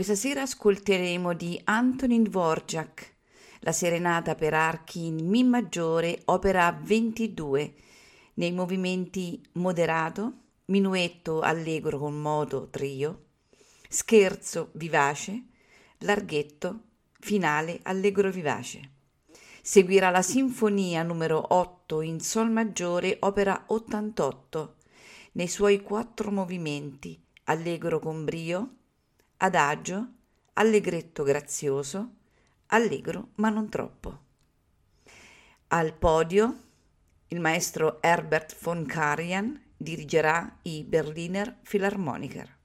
Questa sera ascolteremo di Antonin Dvorak, la serenata per archi in Mi maggiore, opera 22, nei movimenti moderato, minuetto allegro con moto trio, scherzo vivace, larghetto, finale allegro vivace. Seguirà la sinfonia numero 8 in Sol maggiore, opera 88, nei suoi quattro movimenti, allegro con brio, adagio, allegretto grazioso, allegro ma non troppo. Al podio il maestro Herbert von Karajan dirigerà i Berliner Philharmoniker.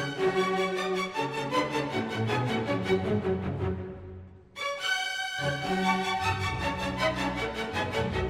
Thank you.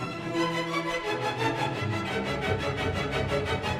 Thank you.